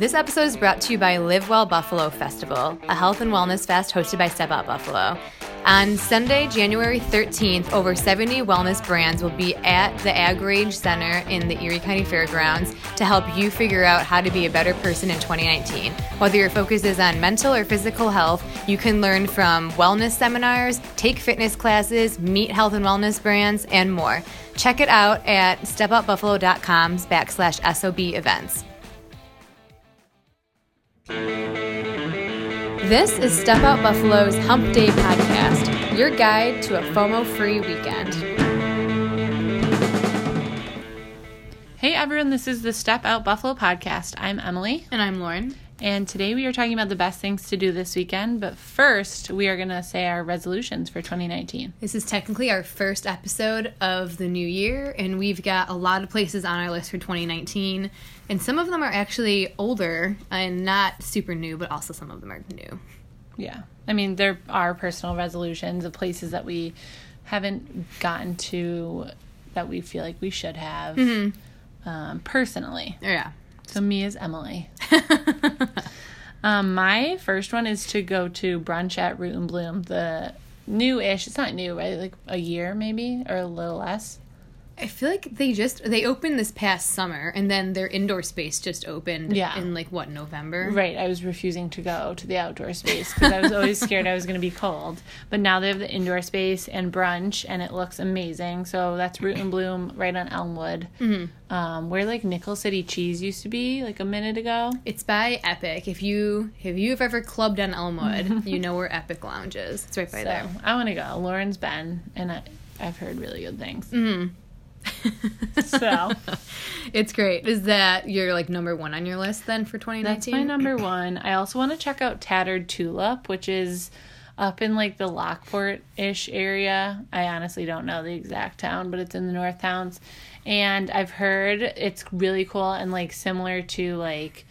This episode is brought to you by Live Well Buffalo Festival, a health and wellness fest hosted by Step Out Buffalo. On Sunday, January 13th, over 70 wellness brands will be at the Ag Rage Center in the Erie County Fairgrounds to help you figure out how to be a better person in 2019. Whether your focus is on mental or physical health, you can learn from wellness seminars, take fitness classes, meet health and wellness brands, and more. Check it out at stepoutbuffalo.com backslash SOB events. This is Step Out Buffalo's Hump Day podcast, your guide to a FOMO free weekend. Hey everyone, this is the Step Out Buffalo podcast. I'm Emily, And I'm Lauren. And today we are talking about the best things to do this weekend. But first, we are going to say our resolutions for 2019. This is technically our first episode of the new year, and we've got a lot of places on our list for 2019. And some of them are actually older and not super new, but also some of them are new. Yeah. I mean, there are personal resolutions of places that we haven't gotten to that we feel like we should have um, personally. Yeah. So, me is Emily. Um, my first one is to go to brunch at Root and Bloom. The new-ish. It's not new, right? Like a year maybe or a little less. I feel like they just they opened this past summer, and then their indoor space just opened. Yeah. In like what November? Right. I was refusing to go to the outdoor space because I was always scared I was going to be cold. But now they have the indoor space and brunch, and it looks amazing. So that's Root and Bloom right on Elmwood, mm-hmm. um, where like Nickel City Cheese used to be like a minute ago. It's by Epic. If you if you've ever clubbed on Elmwood, you know where Epic Lounge is. It's right by So there. I want to go. Lauren's been, and I, I've heard really good things. Mm-hmm. So it's great. Is that your like number one on your list then for 2019? That's my number one. I also want to check out Tattered Tulip, which is up in like the Lockport ish area. I honestly don't know the exact town, but it's in the North Towns. And I've heard it's really cool and like similar to like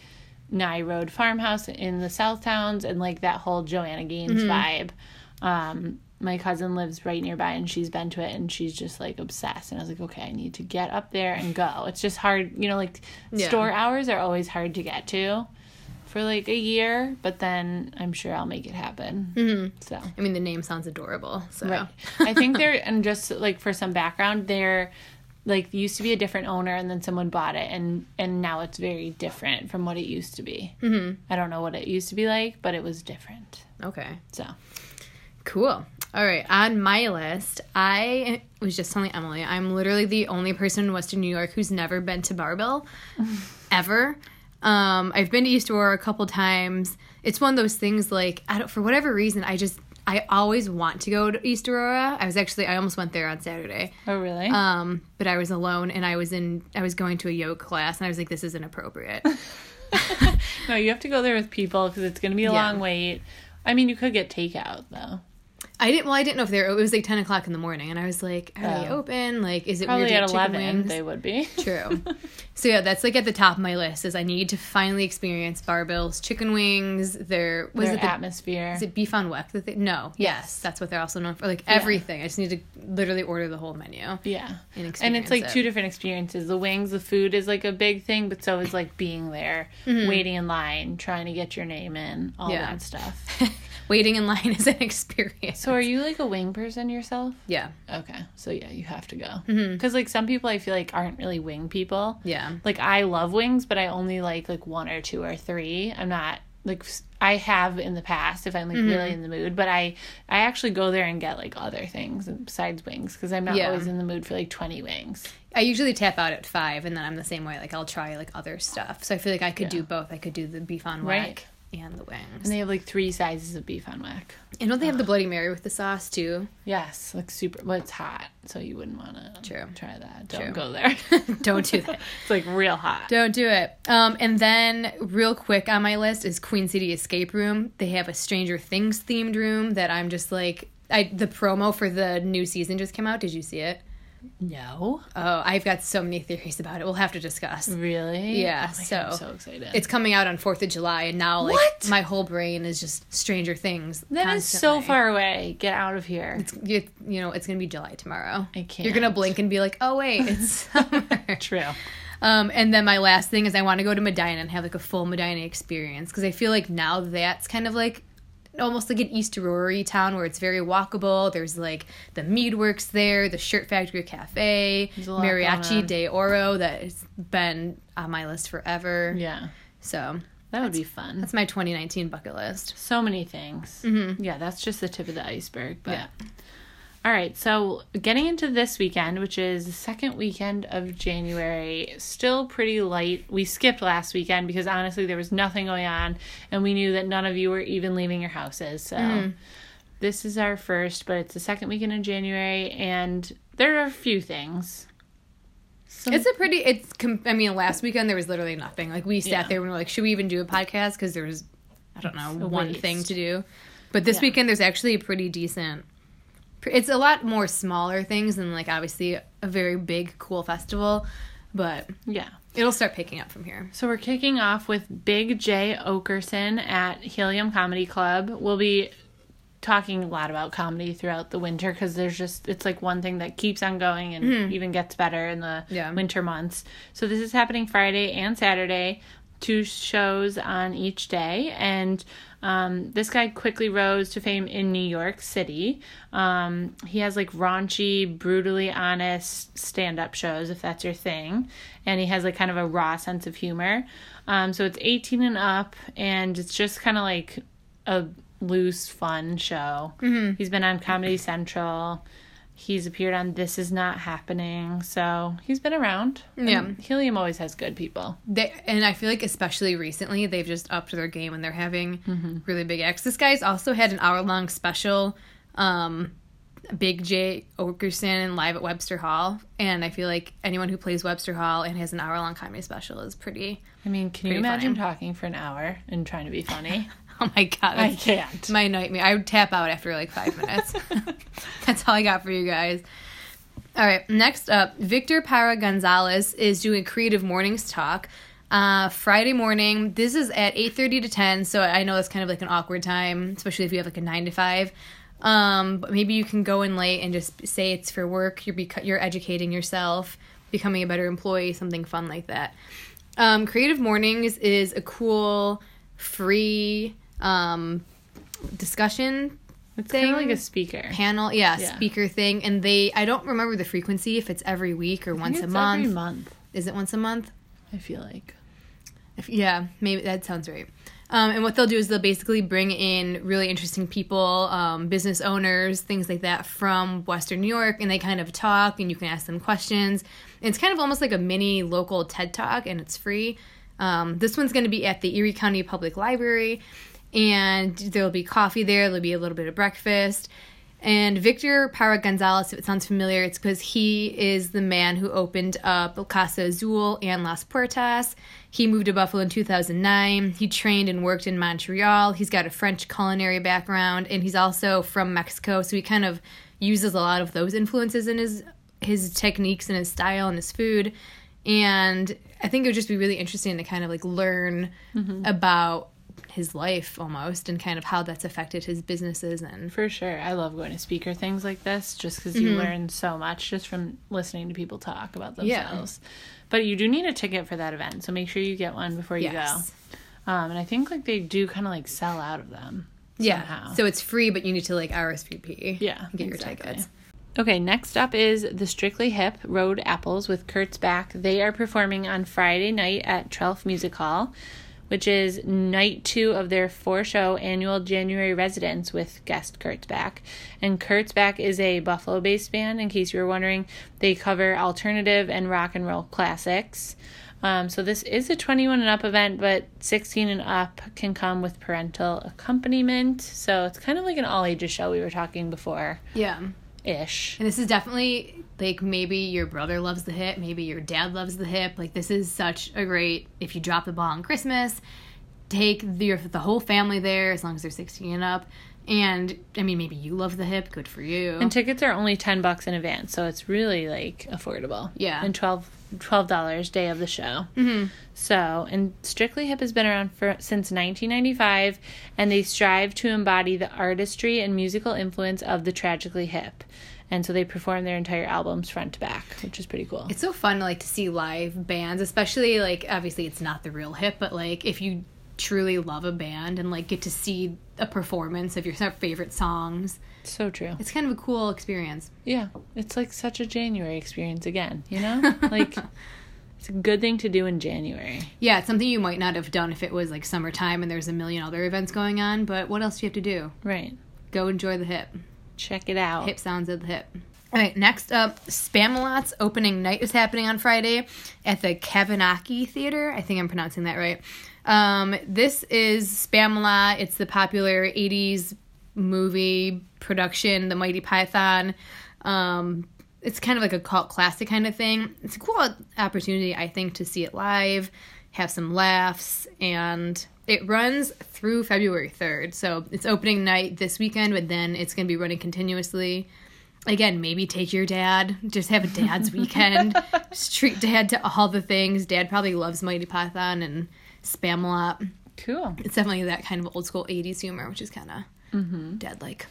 Nye Road Farmhouse in the South Towns and like that whole Joanna Gaines vibe. Um, my cousin lives right nearby and she's been to it and she's just like obsessed. And I was like, okay, I need to get up there and go. It's just hard, you know, like Yeah. store hours are always hard to get to for like a year, but then I'm sure I'll make it happen. Mm-hmm. So, I mean, the name sounds adorable. So right. I think they're, and just like for some background, they're like used to be a different owner and then someone bought it and and now it's very different from what it used to be. Mm-hmm. I don't know what it used to be like, but it was different. okay, So, cool. All right, on my list, I was just telling Emily, I'm literally the only person in Western New York who's never been to Barbell, ever. Um, I've been to East Aurora a couple times. It's one of those things like I don't for whatever reason I just I always want to go to East Aurora. I was actually I almost went there on Saturday. oh really? Um, but I was alone and I was in I was going to a yoga class and I was like this is inappropriate. no, you have to go there with people because it's going to be a Yeah. long wait. I mean, you could get takeout though. I didn't well I didn't know if they were, it was like 10 o'clock in the morning and I was like are they Oh. open like is it Probably weird to at eleven wings? they would be. True. so yeah, that's like at the top of my list is I need to finally experience Barbell's chicken wings. Their was Their it the atmosphere. is it beef on weck that they no yes that's what they're also known for like everything. I just need to literally order the whole menu. Yeah. and And it's like experience two different experiences. The wings, the food is like a big thing, but so is like being there, waiting in line, trying to get your name in, all Mm-hmm. Yeah. that stuff. Waiting in line is an experience. So are you like a wing person yourself? yeah, Okay. So yeah, you have to go. Mm-hmm. Because like some people I feel like aren't really wing people. yeah, Like I love wings, but I only like like one or two or three. I'm not like I have in the past if I'm like Mm-hmm. really in the mood, but I I actually go there and get like other things besides wings because I'm not Yeah. always in the mood for like 20 wings. I usually tap out at five, and then I'm the same way. Like I'll try like other stuff. So I feel like I could do both. I could do the beef on Right. And the wings. And they have like three sizes of beef on weck. And don't they have the Bloody Mary with the sauce too? Yes, like super. Well, it's hot, so you wouldn't want to True. try that. Don't True. go there. Don't do that. it's like real hot. Don't do it. Um, and then, real quick on my list is Queen City Escape Room. They have a Stranger Things themed room that I'm just like, I the promo for the new season just came out. Did you see it? No, Oh, I've got so many theories about it. We'll have to discuss. really? Yeah, Oh my God, so- I'm so excited. It's coming out on Fourth of July, and now like What? my whole brain is just Stranger Things. that is so far away. Get out of here. It's, you, you know, it's gonna be July tomorrow. I can't. You're gonna blink and be like, "Oh wait, it's summer." True. Um, and then my last thing is I want to go to Medina and have like a full Medina experience because I feel like now that's kind of like almost like an East Aurora town where it's very walkable. There's like the Meadworks there, the Shirt Factory Cafe, a lot going Mariachi de Oro that has been on my list forever. Yeah. So That would be fun. that's my 2019 bucket list. So many things. Mm-hmm. Yeah, that's just the tip of the iceberg. But Yeah. All right, so getting into this weekend, which is the second weekend of January, still pretty light. We skipped last weekend because honestly there was nothing going on, and we knew that none of you were even leaving your houses. So Mm-hmm. this is our first, but it's the second weekend of January, and there are a few things. Some- It's a pretty. It's. Com- I mean, last weekend there was literally nothing. Like we sat Yeah. there and we were like, should we even do a podcast? Because there was, I don't know, one waste. thing to do. But this Yeah. weekend there's actually a pretty decent. It's a lot more smaller things than like obviously a very big cool festival, but yeah. it'll start picking up from here. So we're kicking off with Big Jay Oakerson at Helium Comedy Club. We'll be talking a lot about comedy throughout the winter because there's just it's like one thing that keeps on going and mm-hmm. even gets better in the Yeah. winter months. So this is happening Friday and Saturday, two shows on each day, and um, this guy quickly rose to fame in New York City. Um, he has like raunchy, brutally honest stand up shows, if that's your thing. And he has like kind of a raw sense of humor. Um, so it's 18 and up, and it's just kind of like a loose, fun show. Mm-hmm. He's been on Comedy Central. He's appeared on This Is Not Happening. So he's been around. Yeah. And Helium always has good people. They and I feel like especially recently they've just upped their game and they're having Mm-hmm. really big acts. This guy's also had an hour long special, um, Big Jay Oakerson live at Webster Hall, and I feel like anyone who plays Webster Hall and has an hour long comedy special is pretty. I mean, can you imagine fine. talking for an hour and trying to be funny? Oh my god, I can't. my nightmare. I would tap out after like five minutes. that's all I got for you guys. All right, next up, Victor Parra Gonzalez is doing Creative Mornings Talk. Uh, Friday morning. This is at eight thirty to ten, so I know it's kind of like an awkward time, especially if you have like a nine to five. Um, but maybe you can go in late and just say it's for work. You're bec- you're educating yourself, becoming a better employee, something fun like that. Um, Creative Mornings is a cool, free um, discussion It's thing? kind of like a speaker. panel yeah, Yeah. speaker thing. And they i don't remember the frequency if it's every week or once a it's month. Every month, is it once a month? I feel like. if, yeah maybe that sounds right. Um, and what they'll do is they'll basically bring in really interesting people um, business owners things like that from western new york and they kind of talk and you can ask them questions. And it's kind of almost like a mini local ted talk and it's free. Um, this one's going to be at the erie county public library and there'll be coffee there there'll be a little bit of breakfast and Victor Parra Gonzalez, if it sounds familiar, it's because he is the man who opened up Casa Azul and Las Puertas. He moved to Buffalo in 2009. He trained and worked in Montreal. He's got a French culinary background, and he's also from Mexico, so he kind of uses a lot of those influences in his his techniques and his style and his food. And I think it would just be really interesting to kind of like learn mm-hmm. about his life almost and kind of how that's affected his businesses and For sure. I love going to speaker things like this just because Mm-hmm. you learn so much just from listening to people talk about themselves Yeah. But you do need a ticket for that event, so make sure you get one before you Yes. go. Um, and I think like they do kind of like sell out of them. Yeah. So it's free, but you need to like RSVP. Yeah, and Get exactly. your tickets. Okay, next up is the Strictly Hip Road Apples with Kurt's Back. They are performing on Friday night at Tralf Music Hall, which is night two of their four show annual January residence with guest Kurt's Back. And Kurt's Back is a Buffalo based band, in case you were wondering. They cover alternative and rock and roll classics. Um, so this is a 21 and up event, but 16 and up can come with parental accompaniment. So it's kind of like an all ages show we were talking before Yeah. Ish. And this is definitely like maybe your brother loves the hip, maybe your dad loves the hip. Like this is such a great if you drop the ball on Christmas, take the the whole family there as long as they're 16 and up. And I mean maybe you love the hip, good for you. And tickets are only 10 bucks in advance, so it's really like affordable. Yeah. And 12 $12 day of the show. Mm-hmm. So, and Strictly Hip has been around for since 1995, and they strive to embody the artistry and musical influence of the Tragically Hip. And so they perform their entire albums front to back, which is pretty cool. It's so fun like to see live bands, especially like obviously it's not the real hip, but like if you truly love a band and like get to see a performance of your favorite songs. So true. It's kind of a cool experience. Yeah. It's like such a January experience again, you know? like it's a good thing to do in January. Yeah, it's something you might not have done if it was like summertime and there's a million other events going on, but what else do you have to do? Right. Go enjoy the hip. Check it out. Hip sounds of the hip. All right, next up, Spamalot's opening night is happening on Friday at the Kavinoky Theater. I think I'm pronouncing that right. Um, this is Spamalot. It's the popular 80s movie production, The Monty Python. Um, it's kind of like a cult classic kind of thing. It's a cool opportunity, I think, to see it live, have some laughs, and it runs through February 3rd. So it's opening night this weekend, but then it's going to be running continuously. Again, maybe take your dad. Just have a dad's weekend. Just treat dad to all the things. Dad probably loves Monty Python and Spamalot. Cool. It's definitely that kind of old school 80s humor, which is kind of Mm-hmm. dad like.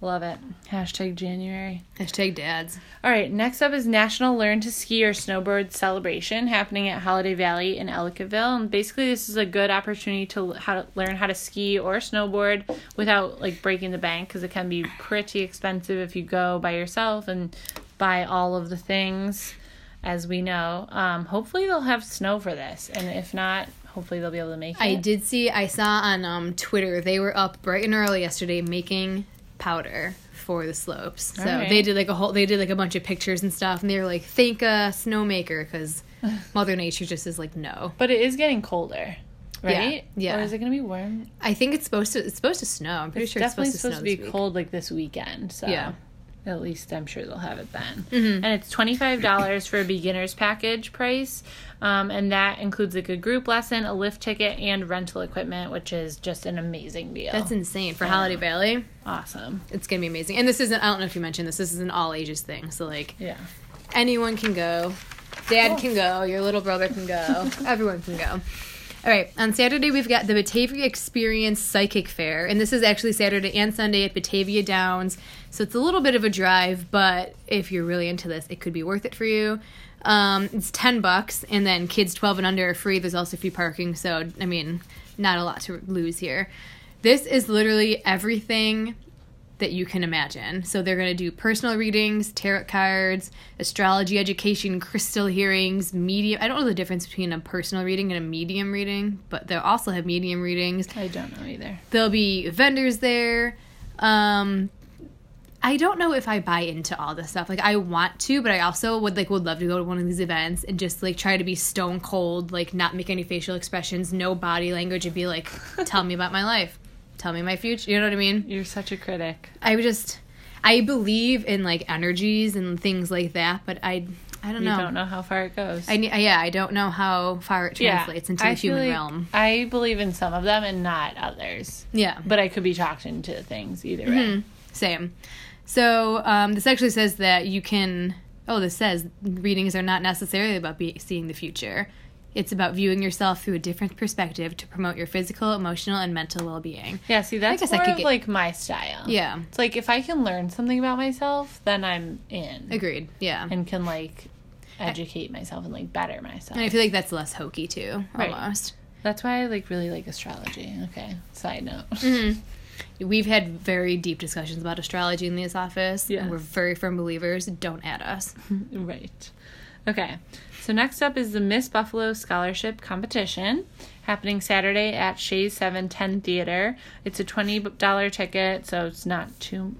Love it. Hashtag January. Hashtag dads. All right, next up is National Learn to Ski or Snowboard Celebration happening at Holiday Valley in Ellicottville. And basically, this is a good opportunity to how to learn how to ski or snowboard without like breaking the bank because it can be pretty expensive if you go by yourself and buy all of the things, as we know. Um, hopefully, they'll have snow for this, and if not, hopefully they'll be able to make it. I did see, I saw on um, Twitter, they were up bright and early yesterday making powder for the slopes. So Alright. they did like a whole, they did like a bunch of pictures and stuff, and they were like, thank a snowmaker, because Mother Nature just is like, no. But it is getting colder, right? yeah. Or is it gonna be warm? I think it's supposed to, it's supposed to snow. I'm pretty It's sure it's definitely supposed to supposed snow to, be this week. cold like this weekend. So Yeah. At least I'm sure they'll have it then. Mm-hmm. And it's twenty five dollars for a beginner's package price, um, and that includes like a group lesson, a lift ticket, and rental equipment, which is just an amazing deal. That's insane. For Holiday Valley, awesome. it's going to be amazing. And this isn't, I don't know if you mentioned this, this is an all ages thing. So, like, Yeah. anyone can go. Dad Cool. can go. Your little brother can go. Everyone can go. All right. On Saturday, we've got the Batavia Experience Psychic Fair. And this is actually Saturday and Sunday at Batavia Downs. So it's a little bit of a drive, but if you're really into this, it could be worth it for you. Um, it's 10 bucks. And then kids 12 and under are free. There's also free parking. So, I mean, not a lot to lose here. This is literally everything that you can imagine. So they're going to do personal readings, tarot cards, astrology education, crystal hearings, medium. I don't know the difference between a personal reading and a medium reading, but they'll also have medium readings. I don't know either. There'll be vendors there. Um I don't know if I buy into all this stuff. Like I want to, but I also would like would love to go to one of these events and just like try to be stone cold, like not make any facial expressions, no body language, and be like, "Tell me about my life, tell me my future." You know what I mean? You're such a critic. I would just I believe in like energies and things like that, but I I don't know. You know. don't know how far it goes. I yeah, I don't know how far it translates into the I feel human like realm. I believe in some of them and not others. Yeah, But I could be talked into things either way. Mm-hmm. same. So um, this actually says that you can. Oh, this says readings are not necessarily about be- seeing the future. It's about viewing yourself through a different perspective to promote your physical, emotional, and mental well-being. Yeah, see, that's guess I more could of get- like my style. Yeah, It's like if I can learn something about myself, then I'm in agreed. Yeah, and can like educate myself and like better myself. and I feel like that's less hokey too, Right. almost. That's why I like really like astrology. Okay, side note. Mm-hmm. We've had very deep discussions about astrology in this office, Yes. and we're very firm believers. Don't add us. right. Okay. So next up is the Miss Buffalo Scholarship Competition happening Saturday at Shea's 710 Theater. It's a $20 ticket, so it's not too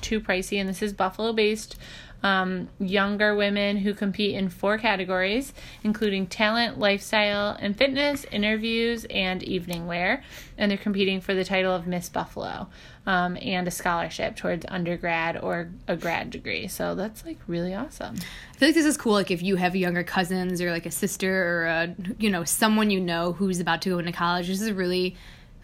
too pricey and this is Buffalo based um, younger women who compete in four categories, including talent, lifestyle, and fitness, interviews, and evening wear. And they're competing for the title of Miss Buffalo um, and a scholarship towards undergrad or a grad degree. So that's like really awesome. I feel like this is cool. Like if you have younger cousins or like a sister or a you know someone you know who's about to go into college, this is really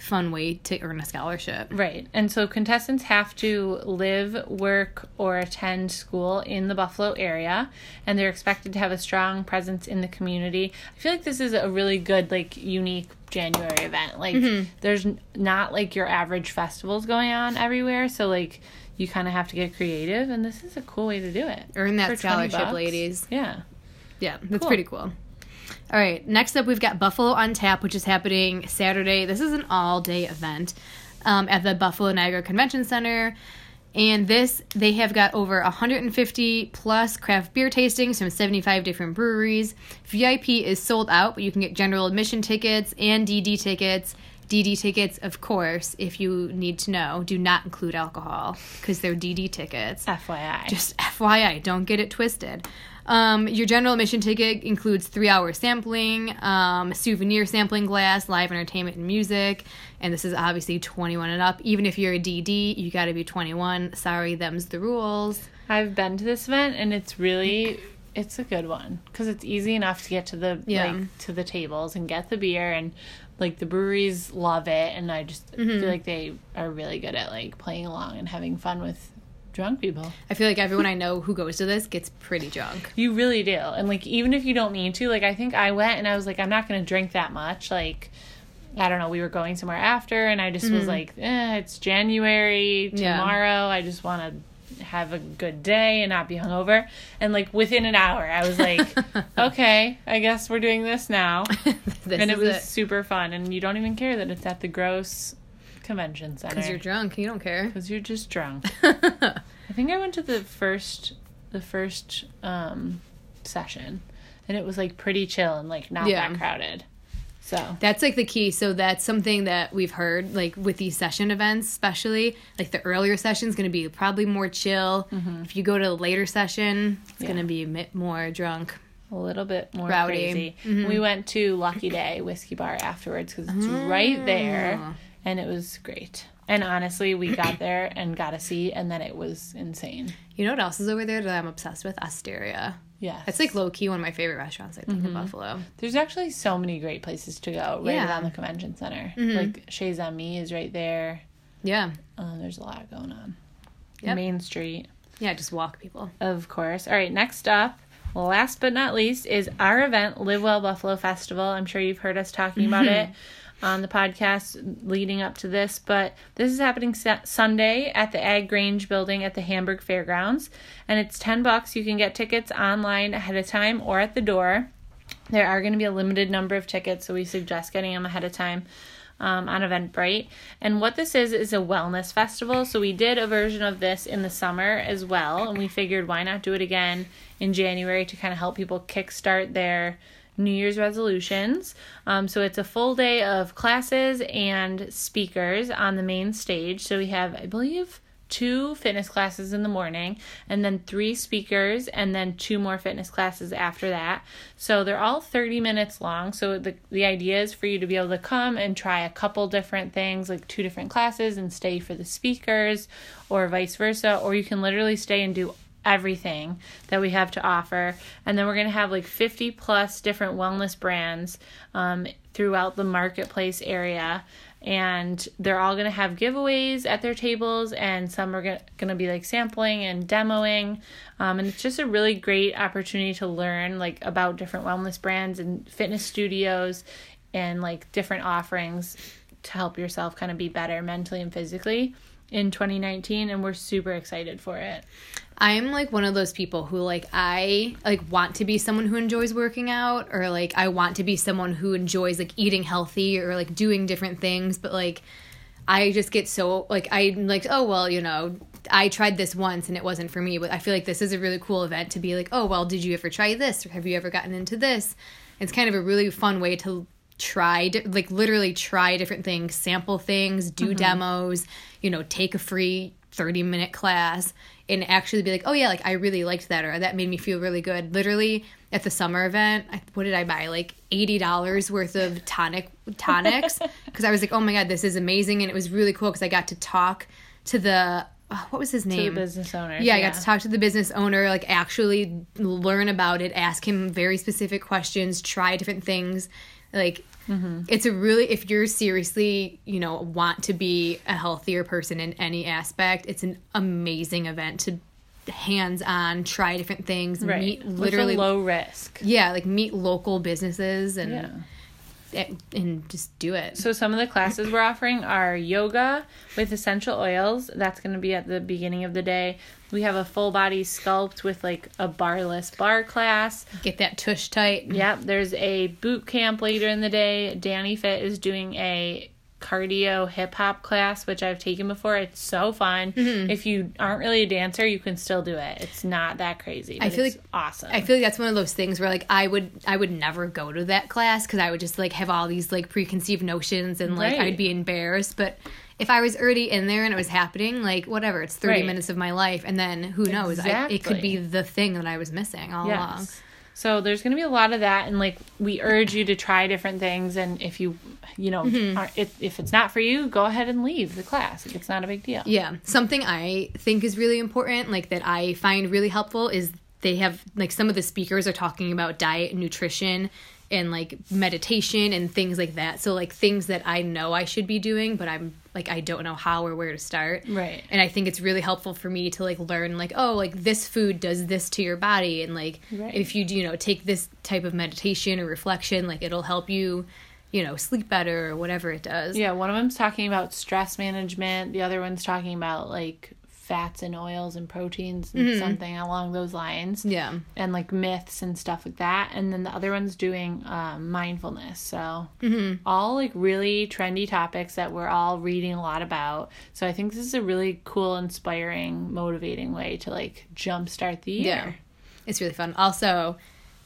fun way to earn a scholarship. Right. And so contestants have to live, work, or attend school in the Buffalo area, and they're expected to have a strong presence in the community. I feel like this is a really good, like, unique January event. Like, mm-hmm. there's not like your average festivals going on everywhere. So, like, you kind of have to get creative, and this is a cool way to do it. Earn that For 20 scholarship, ladies. Yeah. Yeah, that's Cool. pretty cool. All right, next up we've got Buffalo on Tap, which is happening Saturday. This is an all day event um, at the Buffalo Niagara Convention Center. And this, they have got over 150 plus craft beer tastings from 75 different breweries. VIP is sold out, but you can get general admission tickets and DD tickets. DD tickets, of course, if you need to know, do not include alcohol because they're DD tickets. FYI. Just FYI, don't get it twisted. Um, your general admission ticket includes three hour sampling, um, souvenir sampling glass, live entertainment and music. And this is obviously 21 and up. Even if you're a DD, you got to be 21. Sorry, them's the rules. I've been to this event and it's really it's a good one because it's easy enough to get to the Yeah. like to the tables and get the beer and like the breweries love it and I just Mm-hmm. feel like they are really good at like playing along and having fun with drunk people. I feel like everyone I know who goes to this gets pretty drunk. You really do. And like even if you don't mean to, like I think I went and I was like I'm not going to drink that much like I don't know, we were going somewhere after and I just was like, eh, it's January Mm-hmm. Yeah. tomorrow. I just want to have a good day and not be hungover. And like within an hour, I was like, okay, I guess we're doing this now. This and it was super fun. And you don't even care that it's at the Gross Convention Center Because you're drunk. You don't care. because you're just drunk. I think I went to the first the first um session and it was like pretty chill and like not Yeah. that crowded. So That's like the key. So that's something that we've heard, like with these session events, especially like the earlier session is going to be probably more chill. If you go to the later session, it's Yeah. going to be a bit more drunk. a little bit more Rowdy. Mm-hmm. We went to Lucky Day Whiskey Bar afterwards because it's right there, Oh. And it was great. And honestly, we got there and got a seat, and then it was insane. You know what else is over there that I'm obsessed with? Osteria. Yeah. It's like low key one of my favorite restaurants. I think in Buffalo. There's actually so many great places to go right Yeah. around the convention center. Mm-hmm. Like Chez Ami is right there. Yeah, Um, there's a lot going on. Yep. Main Street, yeah. Just walk people. of course. All right, next up, last but not least, is our event, Live Well Buffalo Festival. I'm sure you've heard us talking about it on the podcast leading up to this, but this is happening Sunday at the Ag Grange building at the Hamburg Fairgrounds, and it's 10 bucks. You can get tickets online ahead of time or at the door. There are going to be a limited number of tickets, so we suggest getting them ahead of time um, on Eventbrite. And what this is is a wellness festival. So we did a version of this in the summer as well, and we figured why not do it again in January to kind of help people kickstart their New Year's resolutions. Um, so it's a full day of classes and speakers on the main stage. So we have, I believe, two fitness classes in the morning and then three speakers and then two more fitness classes after that. So they're all 30 minutes long. So the the idea is for you to be able to come and try a couple different things like two different classes and stay for the speakers or vice versa or you can literally stay and do everything that we have to offer. And then we're going to have like 50 plus different wellness brands um, throughout the marketplace area. And they're all going to have giveaways at their tables and some are going to be like sampling and demoing. Um, and it's just a really great opportunity to learn like about different wellness brands and fitness studios and like different offerings to help yourself kind of be better mentally and physically in 2019 and we're super excited for it. I'm like one of those people who like I like want to be someone who enjoys working out or like I want to be someone who enjoys like eating healthy or like doing different things but like I just get so like I'm like oh well you know I tried this once and it wasn't for me but I feel like this is a really cool event to be like oh well did you ever try this? Or have you ever gotten into this? It's kind of a really fun way to try like literally try different things sample things do mm-hmm. demos you know take a free 30 minute class and actually be like oh yeah like i really liked that or that made me feel really good. Literally at the summer event I, what did i buy? Like $80 worth of tonic tonics because i was like oh my god this is amazing and it was really cool because i got to talk to the oh, what was his to name? the business owners yeah, I got to talk to the business owner, like actually learn about it, ask him very specific questions, try different things. Like mm-hmm. it's a really if you're seriously, you know, want to be a healthier person in any aspect, it's an amazing event to hands on, try different things, right meet literally literally low risk yeah, like meet local businesses and yeah eh, and just do it. So some of the classes we're offering are yoga with essential oils. That's going to be at the beginning of the day. We have a full body sculpt with like a barless bar class. Get that tush tight. Yep. There's a boot camp later in the day. Danny Fit is doing a cardio hip hop class, which I've taken before. It's so fun. Mm-hmm. If you aren't really a dancer, you can still do it. It's not that crazy. I feel it's like- awesome. I feel like that's one of those things where like I would I would never go to that class because I would just like have all these like preconceived notions and like Right. I'd be embarrassed. But if I was already in there and it was happening, like whatever, it's thirty Right. minutes of my life, and then who knows? I, it could be the thing that I was missing all along. So there's going to be a lot of that, and like we urge you to try different things. And if you, you know, Mm-hmm. if, if it's not for you, go ahead and leave the class. It's not a big deal. Yeah. Something I think is really important, like that I find really helpful, is they have like some of the speakers are talking about diet and nutrition and like meditation and things like that. So like things that I know I should be doing, but I'm like I don't know how or where to start. Right. And I think it's really helpful for me to like learn like oh like this food does this to your body and like Right. if you do you know take this type of meditation or reflection like it'll help you you know sleep better or whatever it does. Yeah, one of them's talking about stress management. The other one's talking about like fats and oils and proteins and something along those lines. Yeah. And like myths and stuff like that. And then the other one's doing um, mindfulness. So all like really trendy topics that we're all reading a lot about. So I think this is a really cool, inspiring, motivating way to like jumpstart the year. Yeah. It's really fun. Also,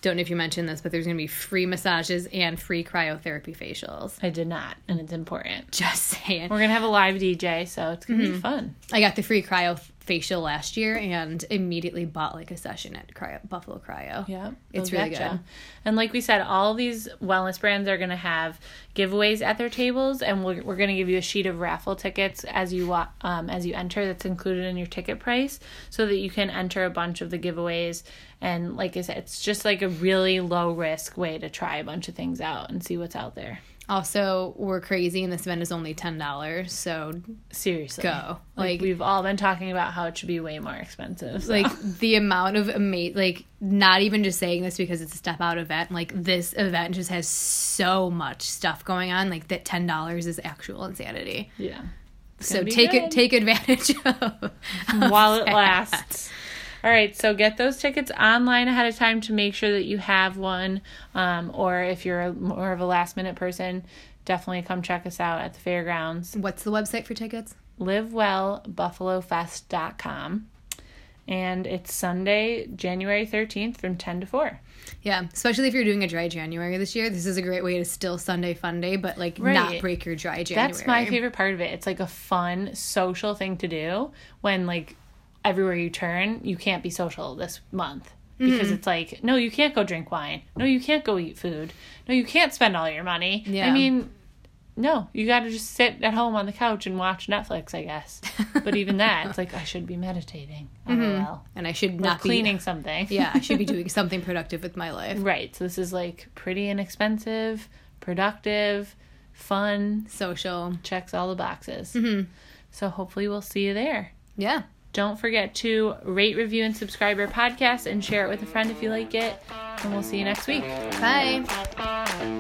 don't know if you mentioned this, but there's going to be free massages and free cryotherapy facials. I did not, and it's important. Just saying. We're gonna have a live DJ, so it's gonna be mm-hmm. fun. I got the free cryo facial last year and immediately bought like a session at cryo, Buffalo Cryo. Yeah, It's really getcha. good. And like we said, all these wellness brands are going to have giveaways at their tables, and we're, we're going to give you a sheet of raffle tickets as you um, as you enter. That's included in your ticket price, so that you can enter a bunch of the giveaways. And like I said, it's just like a really low risk way to try a bunch of things out and see what's out there. Also, we're crazy and this event is only $10. So, Seriously, Go. Like, Like- we've all been talking about how it should be way more expensive. so. like, the amount of ama- like, not even just saying this because it's a step out event, like, this event just has so much stuff going on, like, that $10 is actual insanity. yeah, So, take good. it, take advantage of, while it that. lasts. All right, so get those tickets online ahead of time to make sure that you have one. Um, or if you're a, more of a last minute person, definitely come check us out at the fairgrounds. What's the website for tickets? livewellbuffalofest.com. And it's Sunday, January 13th from 10 to 4. Yeah, especially if you're doing a dry January this year, this is a great way to still Sunday fun day, but like not break your dry January. That's my favorite part of it. It's like a fun social thing to do when like everywhere you turn, you can't be social this month. Mm-hmm. Because it's like, no, you can't go drink wine. No, you can't go eat food. No, you can't spend all your money. Yeah. I mean, no, you got to just sit at home on the couch and watch Netflix, I guess. But even that, it's like I should be meditating. LOL. and I should Or Mm-hmm. not cleaning be. something. Yeah, I should be doing something productive with my life. Right. So this is like pretty inexpensive, productive, fun, Social. checks all the boxes. Mm-hmm. So hopefully we'll see you there. Yeah. Don't forget to rate, review, and subscribe our podcast and share it with a friend if you like it. And we'll see you next week. Bye.